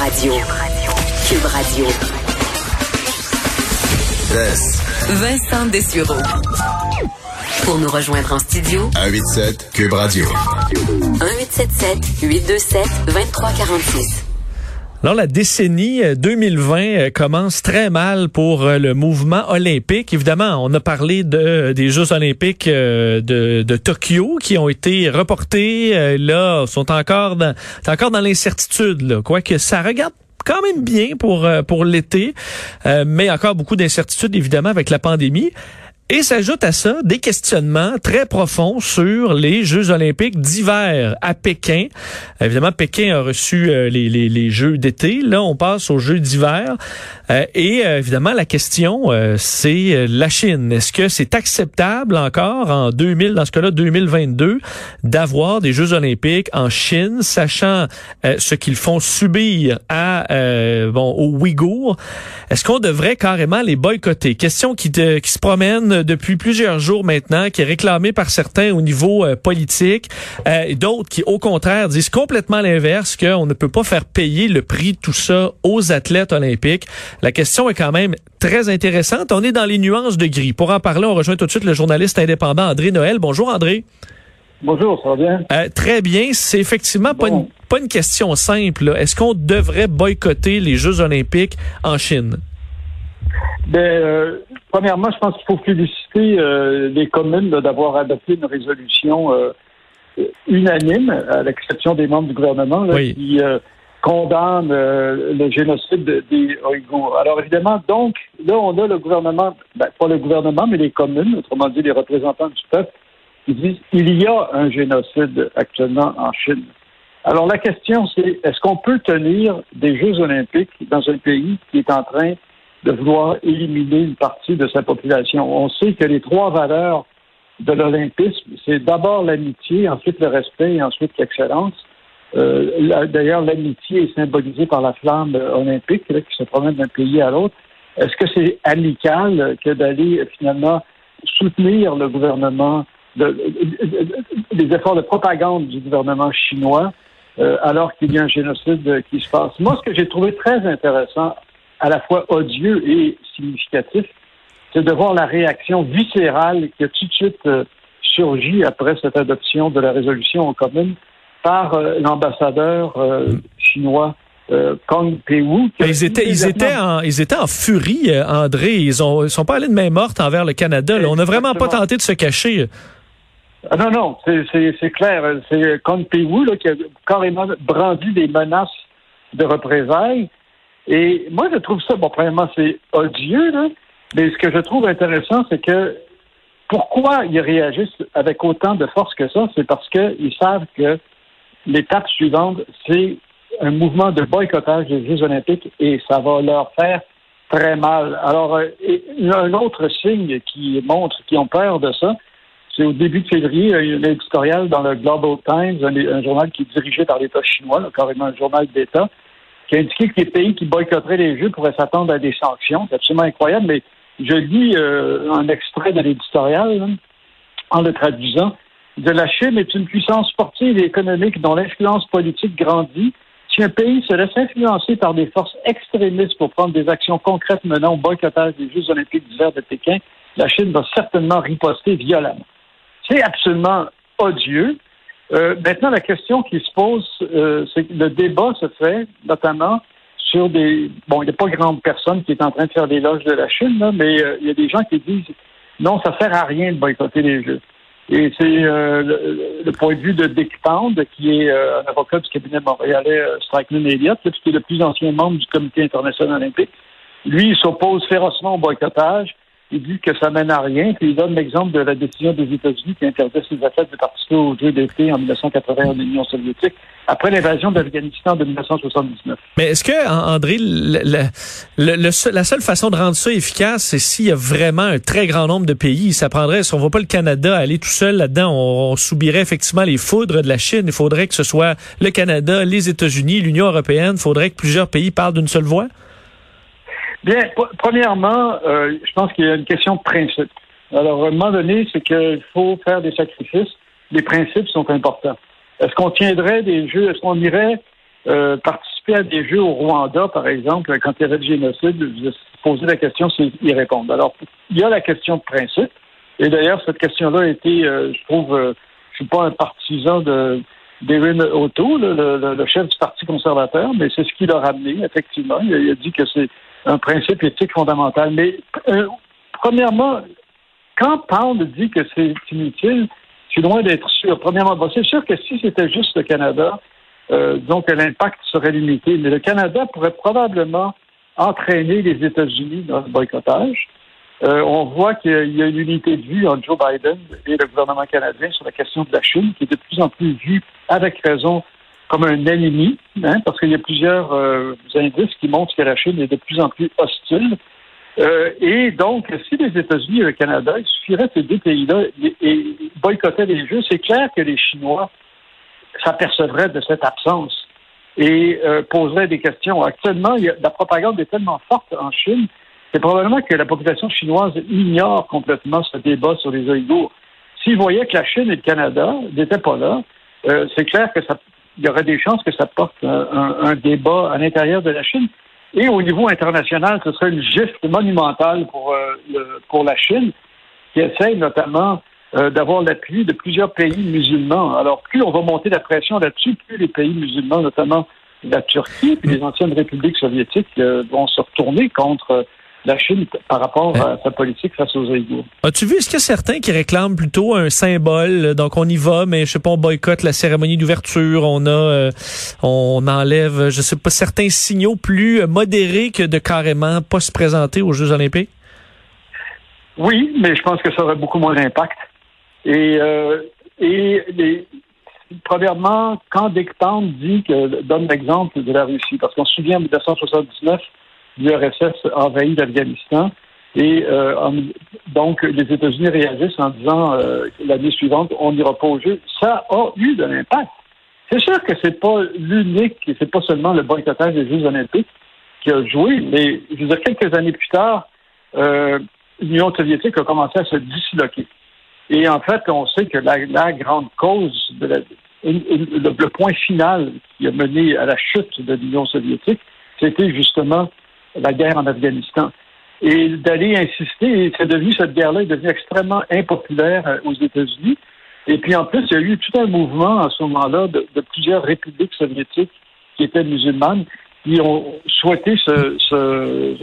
Radio. Cube Radio. Vincent Dessureau. Pour nous rejoindre en studio, 187 Cube Radio. 1877 827 2346. Alors, la décennie 2020 euh, euh, commence très mal pour euh, le mouvement olympique. Évidemment, on a parlé de, des Jeux olympiques de, de Tokyo qui ont été reportés. Là, sont encore dans, encore dans l'incertitude. Quoique ça regarde quand même bien pour pour l'été, mais encore beaucoup d'incertitudes évidemment avec la pandémie. Et s'ajoute à ça des questionnements très profonds sur les Jeux olympiques d'hiver à Pékin. Évidemment, Pékin a reçu euh, les, les, les, Jeux d'été. Là, on passe aux Jeux d'hiver. Euh, et euh, évidemment, la question, c'est la Chine. Est-ce que c'est acceptable encore en 2000, dans ce cas-là 2022, d'avoir des Jeux olympiques en Chine, sachant ce qu'ils font subir à bon aux Ouïghours? Est-ce qu'on devrait carrément les boycotter? Question qui, qui se promène depuis plusieurs jours maintenant, qui est réclamé par certains au niveau euh, politique, euh, et d'autres qui, au contraire, disent complètement l'inverse, qu'on ne peut pas faire payer le prix de tout ça aux athlètes olympiques. La question est quand même très intéressante. On est dans les nuances de gris. Pour en parler, on rejoint tout de suite le journaliste indépendant André Noël. Bonjour André. Bonjour, ça va bien? Euh, très bien. C'est effectivement pas, une, pas une question simple. Est-ce qu'on devrait boycotter les Jeux olympiques en Chine? Ben, euh, premièrement, je pense qu'il faut féliciter euh, les communes d'avoir adopté une résolution euh, unanime, à l'exception des membres du gouvernement, qui condamne le génocide des Ouïghours. Alors évidemment, donc, là, on a le gouvernement, ben, pas le gouvernement, mais les communes, autrement dit les représentants du peuple, qui disent il y a un génocide actuellement en Chine. Alors la question, c'est est-ce qu'on peut tenir des Jeux olympiques dans un pays qui est en train de vouloir éliminer une partie de sa population. On sait que les trois valeurs de l'olympisme, c'est d'abord l'amitié, ensuite le respect et ensuite l'excellence. Euh, D'ailleurs, l'amitié est symbolisée par la flamme olympique qui se promène d'un pays à l'autre. Est-ce que c'est amical que d'aller finalement soutenir le gouvernement, les efforts de propagande du gouvernement chinois euh, alors qu'il y a un génocide qui se passe? Moi, ce que j'ai trouvé très intéressant à la fois odieux et significatif, c'est de voir la réaction viscérale qui a tout de suite euh, surgi après cette adoption de la résolution en commune par euh, l'ambassadeur euh, chinois Kong Pei-Wu. Ils étaient, ils, étaient en, ils étaient en furie, André. Ils ont, ils sont pas allés de main morte envers le Canada. On n'a vraiment pas tenté de se cacher. Ah non, non, c'est clair. C'est Kong Pei-Wu qui a carrément brandi des menaces de représailles. Et moi, je trouve ça, bon, premièrement, c'est odieux, mais ce que je trouve intéressant, c'est que pourquoi ils réagissent avec autant de force que ça, c'est parce qu'ils savent que l'étape suivante, c'est un mouvement de boycottage des Jeux olympiques et ça va leur faire très mal. Alors, euh, un autre signe qui montre qu'ils ont peur de ça, c'est au début de février, il y a un éditorial dans le Global Times, un, journal qui est dirigé par l'État chinois, carrément un journal d'État, qui a indiqué que les pays qui boycotteraient les Jeux pourraient s'attendre à des sanctions. C'est absolument incroyable, mais je lis euh, un extrait de l'éditorial en le traduisant. De la Chine est une puissance sportive et économique dont l'influence politique grandit. Si un pays se laisse influencer par des forces extrémistes pour prendre des actions concrètes menant au boycottage des Jeux olympiques d'hiver de Pékin, la Chine va certainement riposter violemment. C'est absolument odieux. Euh, maintenant, la question qui se pose, euh, c'est que le débat se fait notamment sur des... Bon, il n'y a pas grande personne qui est en train de faire l'éloge de la Chine, là, mais euh, il y a des gens qui disent non, ça sert à rien de boycotter les Jeux. Et c'est le, point de vue de Dick Pound, qui est un avocat du cabinet montréalais Strickland Elliott, qui est le plus ancien membre du Comité international olympique. Lui, il s'oppose férocement au boycottage il dit que ça mène à rien, puis il donne l'exemple de la décision des États-Unis qui interdit ses athlètes de participer aux Jeux d'été en 1980 en Union soviétique, après l'invasion d'Afghanistan de 1979. Mais est-ce que, André, la seule façon de rendre ça efficace, c'est s'il y a vraiment un très grand nombre de pays. Ça prendrait, si on ne voit pas le Canada aller tout seul là-dedans, on, on subirait effectivement les foudres de la Chine. Il faudrait que ce soit le Canada, les États-Unis, l'Union européenne. Il faudrait que plusieurs pays parlent d'une seule voix? Bien, premièrement, euh, je pense qu'il y a une question de principe. Alors, à un moment donné, c'est qu'il faut faire des sacrifices. Les principes sont importants. Est-ce qu'on tiendrait des jeux, est-ce qu'on irait euh, participer à des jeux au Rwanda, par exemple, quand il y avait le génocide, je poser la question s'ils y répondent. Alors, il y a la question de principe. Et d'ailleurs, cette question-là a été, euh, je trouve, euh, je suis pas un partisan de d'Erin Otto, le, chef du Parti conservateur, mais c'est ce qu'il a ramené, effectivement. Il a, dit que c'est un principe éthique fondamental. Mais euh, premièrement, quand Pound dit que c'est inutile, suis loin d'être sûr. Premièrement, c'est sûr que si c'était juste le Canada, euh, donc l'impact serait limité. Mais le Canada pourrait probablement entraîner les États-Unis dans ce boycottage. Euh, on voit qu'il y a une unité de vue entre Joe Biden et le gouvernement canadien sur la question de la Chine, qui est de plus en plus vue, avec raison, comme un ennemi, hein, parce qu'il y a plusieurs euh, indices qui montrent que la Chine est de plus en plus hostile. Euh, et donc, si les États-Unis et le Canada, il suffirait que ces deux pays-là boycottaient les Jeux, c'est clair que les Chinois s'apercevraient de cette absence et poseraient des questions. Actuellement, la propagande est tellement forte en Chine c'est probablement que la population chinoise ignore complètement ce débat sur les Ouïghours. S'ils voyaient que la Chine et le Canada n'étaient pas là, euh, c'est clair que ça, il y aurait des chances que ça porte un, débat à l'intérieur de la Chine. Et au niveau international, ce serait une gifle monumentale pour, euh, pour la Chine, qui essaye notamment euh, d'avoir l'appui de plusieurs pays musulmans. Alors, plus on va monter la pression là-dessus, plus les pays musulmans, notamment la Turquie et les anciennes républiques soviétiques, vont se retourner contre la Chine par rapport à sa politique face aux Ouïghours. As-tu vu, est-ce qu'il y a certains qui réclament plutôt un symbole, donc on y va, mais je sais pas, on boycotte la cérémonie d'ouverture, on a, euh, on enlève, je sais pas, certains signaux plus modérés que de carrément pas se présenter aux Jeux olympiques? Oui, mais je pense que ça aurait beaucoup moins d'impact. Et, euh, et les, premièrement, quand Dick Pound dit que donne l'exemple de la Russie, parce qu'on se souvient en 1979, l'URSS envahit l'Afghanistan. Et euh, donc, les États-Unis réagissent en disant euh, l'année suivante, on n'ira pas au jeu. Ça a eu de l'impact. C'est sûr que c'est pas l'unique, c'est pas seulement le boycottage des Jeux olympiques qui a joué, mais je veux dire, quelques années plus tard, euh, l'Union soviétique a commencé à se disloquer. Et en fait, on sait que la, grande cause, de le, point final qui a mené à la chute de l'Union soviétique, c'était justement la guerre en Afghanistan. Et d'aller insister, c'est devenu, cette guerre-là est devenue extrêmement impopulaire euh, aux États-Unis. Et puis en plus, il y a eu tout un mouvement à ce moment-là de, plusieurs républiques soviétiques qui étaient musulmanes qui ont souhaité se,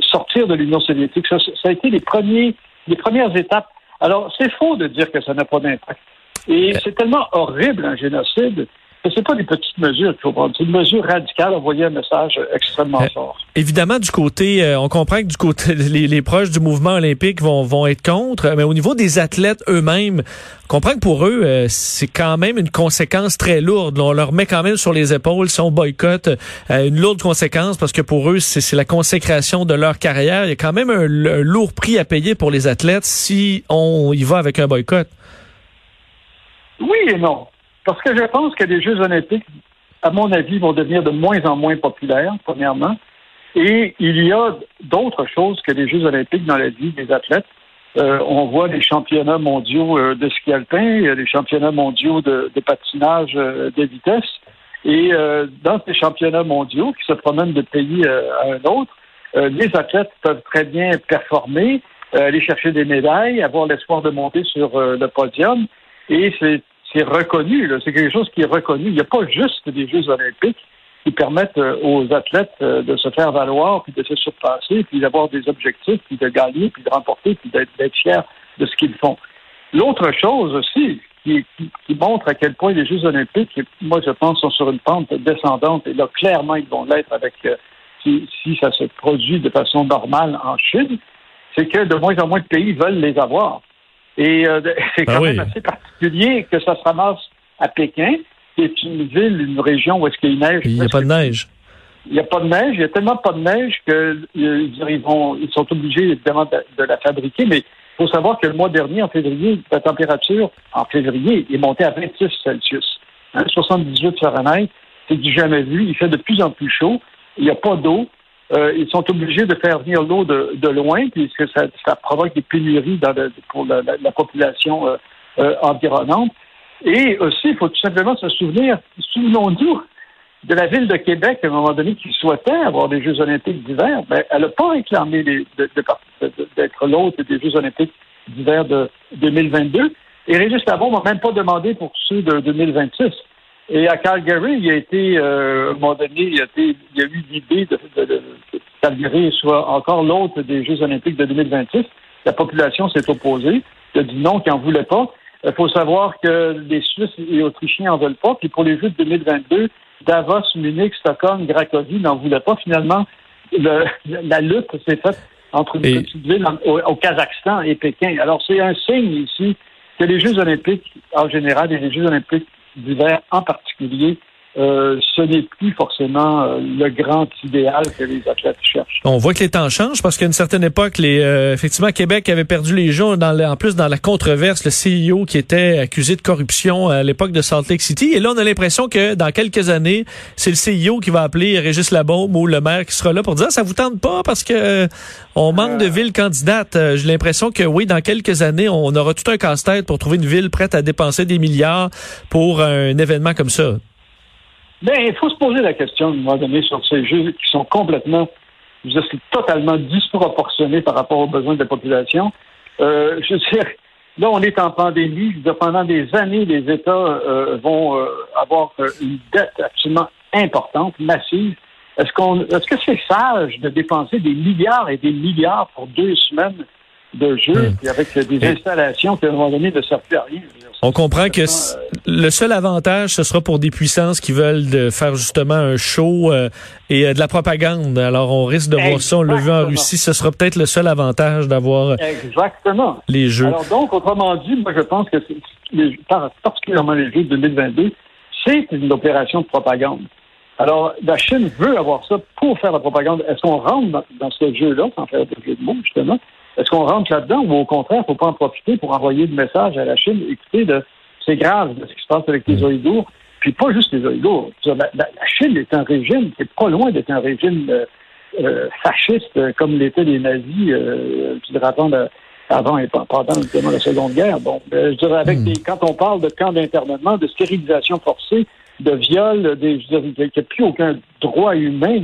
sortir de l'Union soviétique. Ça, ça, a été les, premiers, les premières étapes. Alors, c'est faux de dire que ça n'a pas d'impact. Et c'est tellement horrible un génocide c'est pas des petites mesures qu'il faut prendre. C'est une mesure radicale, envoyer un message extrêmement euh, fort. Évidemment, du côté, euh, on comprend que du côté, les, proches du mouvement olympique vont, vont être contre, mais au niveau des athlètes eux-mêmes, on comprend que pour eux, euh, c'est quand même une conséquence très lourde. On leur met quand même sur les épaules, si on boycotte, une lourde conséquence parce que pour eux, c'est la consécration de leur carrière. Il y a quand même un lourd prix à payer pour les athlètes si on y va avec un boycott. Oui et non. Parce que je pense que les Jeux olympiques, à mon avis, vont devenir de moins en moins populaires, premièrement. Et il y a d'autres choses que les Jeux olympiques dans la vie des athlètes. Euh, on voit les championnats mondiaux euh, de ski alpin, les championnats mondiaux de, patinage euh, de vitesse. Et dans ces championnats mondiaux qui se promènent de pays à un autre, les athlètes peuvent très bien performer, aller chercher des médailles, avoir l'espoir de monter sur le podium. Et c'est c'est reconnu, c'est quelque chose qui est reconnu. Il n'y a pas juste des Jeux olympiques qui permettent euh, aux athlètes euh, de se faire valoir, puis de se surpasser, puis d'avoir des objectifs, puis de gagner, puis de remporter, puis d'être fiers de ce qu'ils font. L'autre chose aussi qui, montre à quel point les Jeux olympiques, moi je pense, sont sur une pente descendante, et là clairement ils vont l'être avec euh, si, si, ça se produit de façon normale en Chine, c'est que de moins en moins de pays veulent les avoir. Et euh, c'est quand ah même assez particulier que ça se ramasse à Pékin, qui est une ville, une région où est-ce qu'il neige. Il n'y a pas de neige. Il n'y a pas de neige. Il y a tellement pas de neige qu'ils ils vont, ils sont obligés évidemment de, la fabriquer. Mais il faut savoir que le mois dernier, en février, la température en février est montée à 26 Celsius. 78 hein, Fahrenheit, c'est du jamais vu. Il fait de plus en plus chaud. Il n'y a pas d'eau. Euh, ils sont obligés de faire venir l'eau de, loin, puisque ça, provoque des pénuries pour la, la, population euh, euh, environnante. Et aussi, il faut tout simplement se souvenir, souvenons-nous de la ville de Québec, à un moment donné, qui souhaitait avoir des Jeux olympiques d'hiver, ben, elle n'a pas réclamé d'être l'hôte des Jeux olympiques d'hiver de 2022. Et Régis Labon m'a même pas demandé pour ceux de 2026. Et à Calgary, il a été, euh, à un moment donné, il, a, été, il y a eu l'idée de, de, de, Calgary soit encore l'hôte des Jeux olympiques de 2026. La population s'est opposée. Il a dit non, qu'il n'en voulait pas. Il faut savoir que les Suisses et Autrichiens n'en veulent pas. Puis pour les Jeux de 2022, Davos, Munich, Stockholm, Cracovie n'en voulaient pas. Finalement, la lutte s'est faite entre une petite ville au, Kazakhstan et Pékin. Alors, c'est un signe ici que les Jeux olympiques en général et les Jeux olympiques d'hiver en particulier euh, ce n'est plus forcément euh, le grand idéal que les athlètes cherchent. On voit que les temps changent parce qu'à une certaine époque, les, euh, effectivement, Québec avait perdu les Jeux dans en plus dans la controverse, le CEO qui était accusé de corruption à l'époque de Salt Lake City. Et là, on a l'impression que dans quelques années, c'est le CEO qui va appeler Régis Labaume ou le maire qui sera là pour dire ça vous tente pas parce que on manque de villes candidates. J'ai l'impression que oui, dans quelques années, on aura tout un casse-tête pour trouver une ville prête à dépenser des milliards pour un événement comme ça. Ben, il faut se poser la question, à un moment donné, sur ces jeux qui sont complètement, je veux dire, totalement disproportionnés par rapport aux besoins de la population. Euh, je veux dire, là, on est en pandémie. pendant des années, les États euh, vont euh, avoir une dette absolument importante, massive. Est-ce qu'on, est-ce que c'est sage de dépenser des milliards et des milliards pour deux semaines de jeu, hmm. avec des installations qui, à un moment donné, ne servent plus à rien? On comprend que le seul avantage, ce sera pour des puissances qui veulent de faire justement un show euh, et euh, de la propagande. Alors, on risque de voir ça. On l'a vu en Russie. Ce sera peut-être le seul avantage d'avoir euh, Exactement. les Jeux. Alors donc, autrement dit, moi, je pense que les, particulièrement les Jeux de 2022, c'est une opération de propagande. Alors, la Chine veut avoir ça pour faire la propagande. Est-ce qu'on rentre dans, ce jeu-là, sans faire de jeu de mots, justement? Qu'on rentre là-dedans ou au contraire, il ne faut pas en profiter pour envoyer le message à la Chine? Écoutez, c'est grave ce qui se passe avec les mm. Ouïghours. Puis pas juste les Ouïghours. La, Chine est un régime qui est pas loin d'être un régime euh, euh, fasciste comme l'étaient les nazis euh, avant, avant et pendant notamment la Seconde Guerre. Bon, je dirais avec mm. quand on parle de camps d'internement, de stérilisation forcée, de viol, des, je dirais, il n'y a plus aucun droit humain.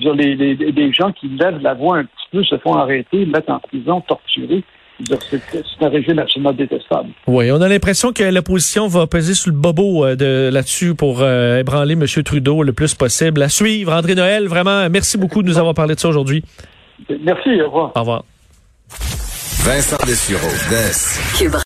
Des, les, les, des gens qui lèvent la voix un petit peu se font arrêter, mettre en prison, torturer. C'est un régime absolument détestable. Oui, on a l'impression que l'opposition va peser sur le bobo euh, de là-dessus pour euh, ébranler M. Trudeau le plus possible. À suivre, André Noël, vraiment, merci beaucoup de nous avoir parlé de ça aujourd'hui. Merci, au revoir. Au revoir. Vincent Dessureau,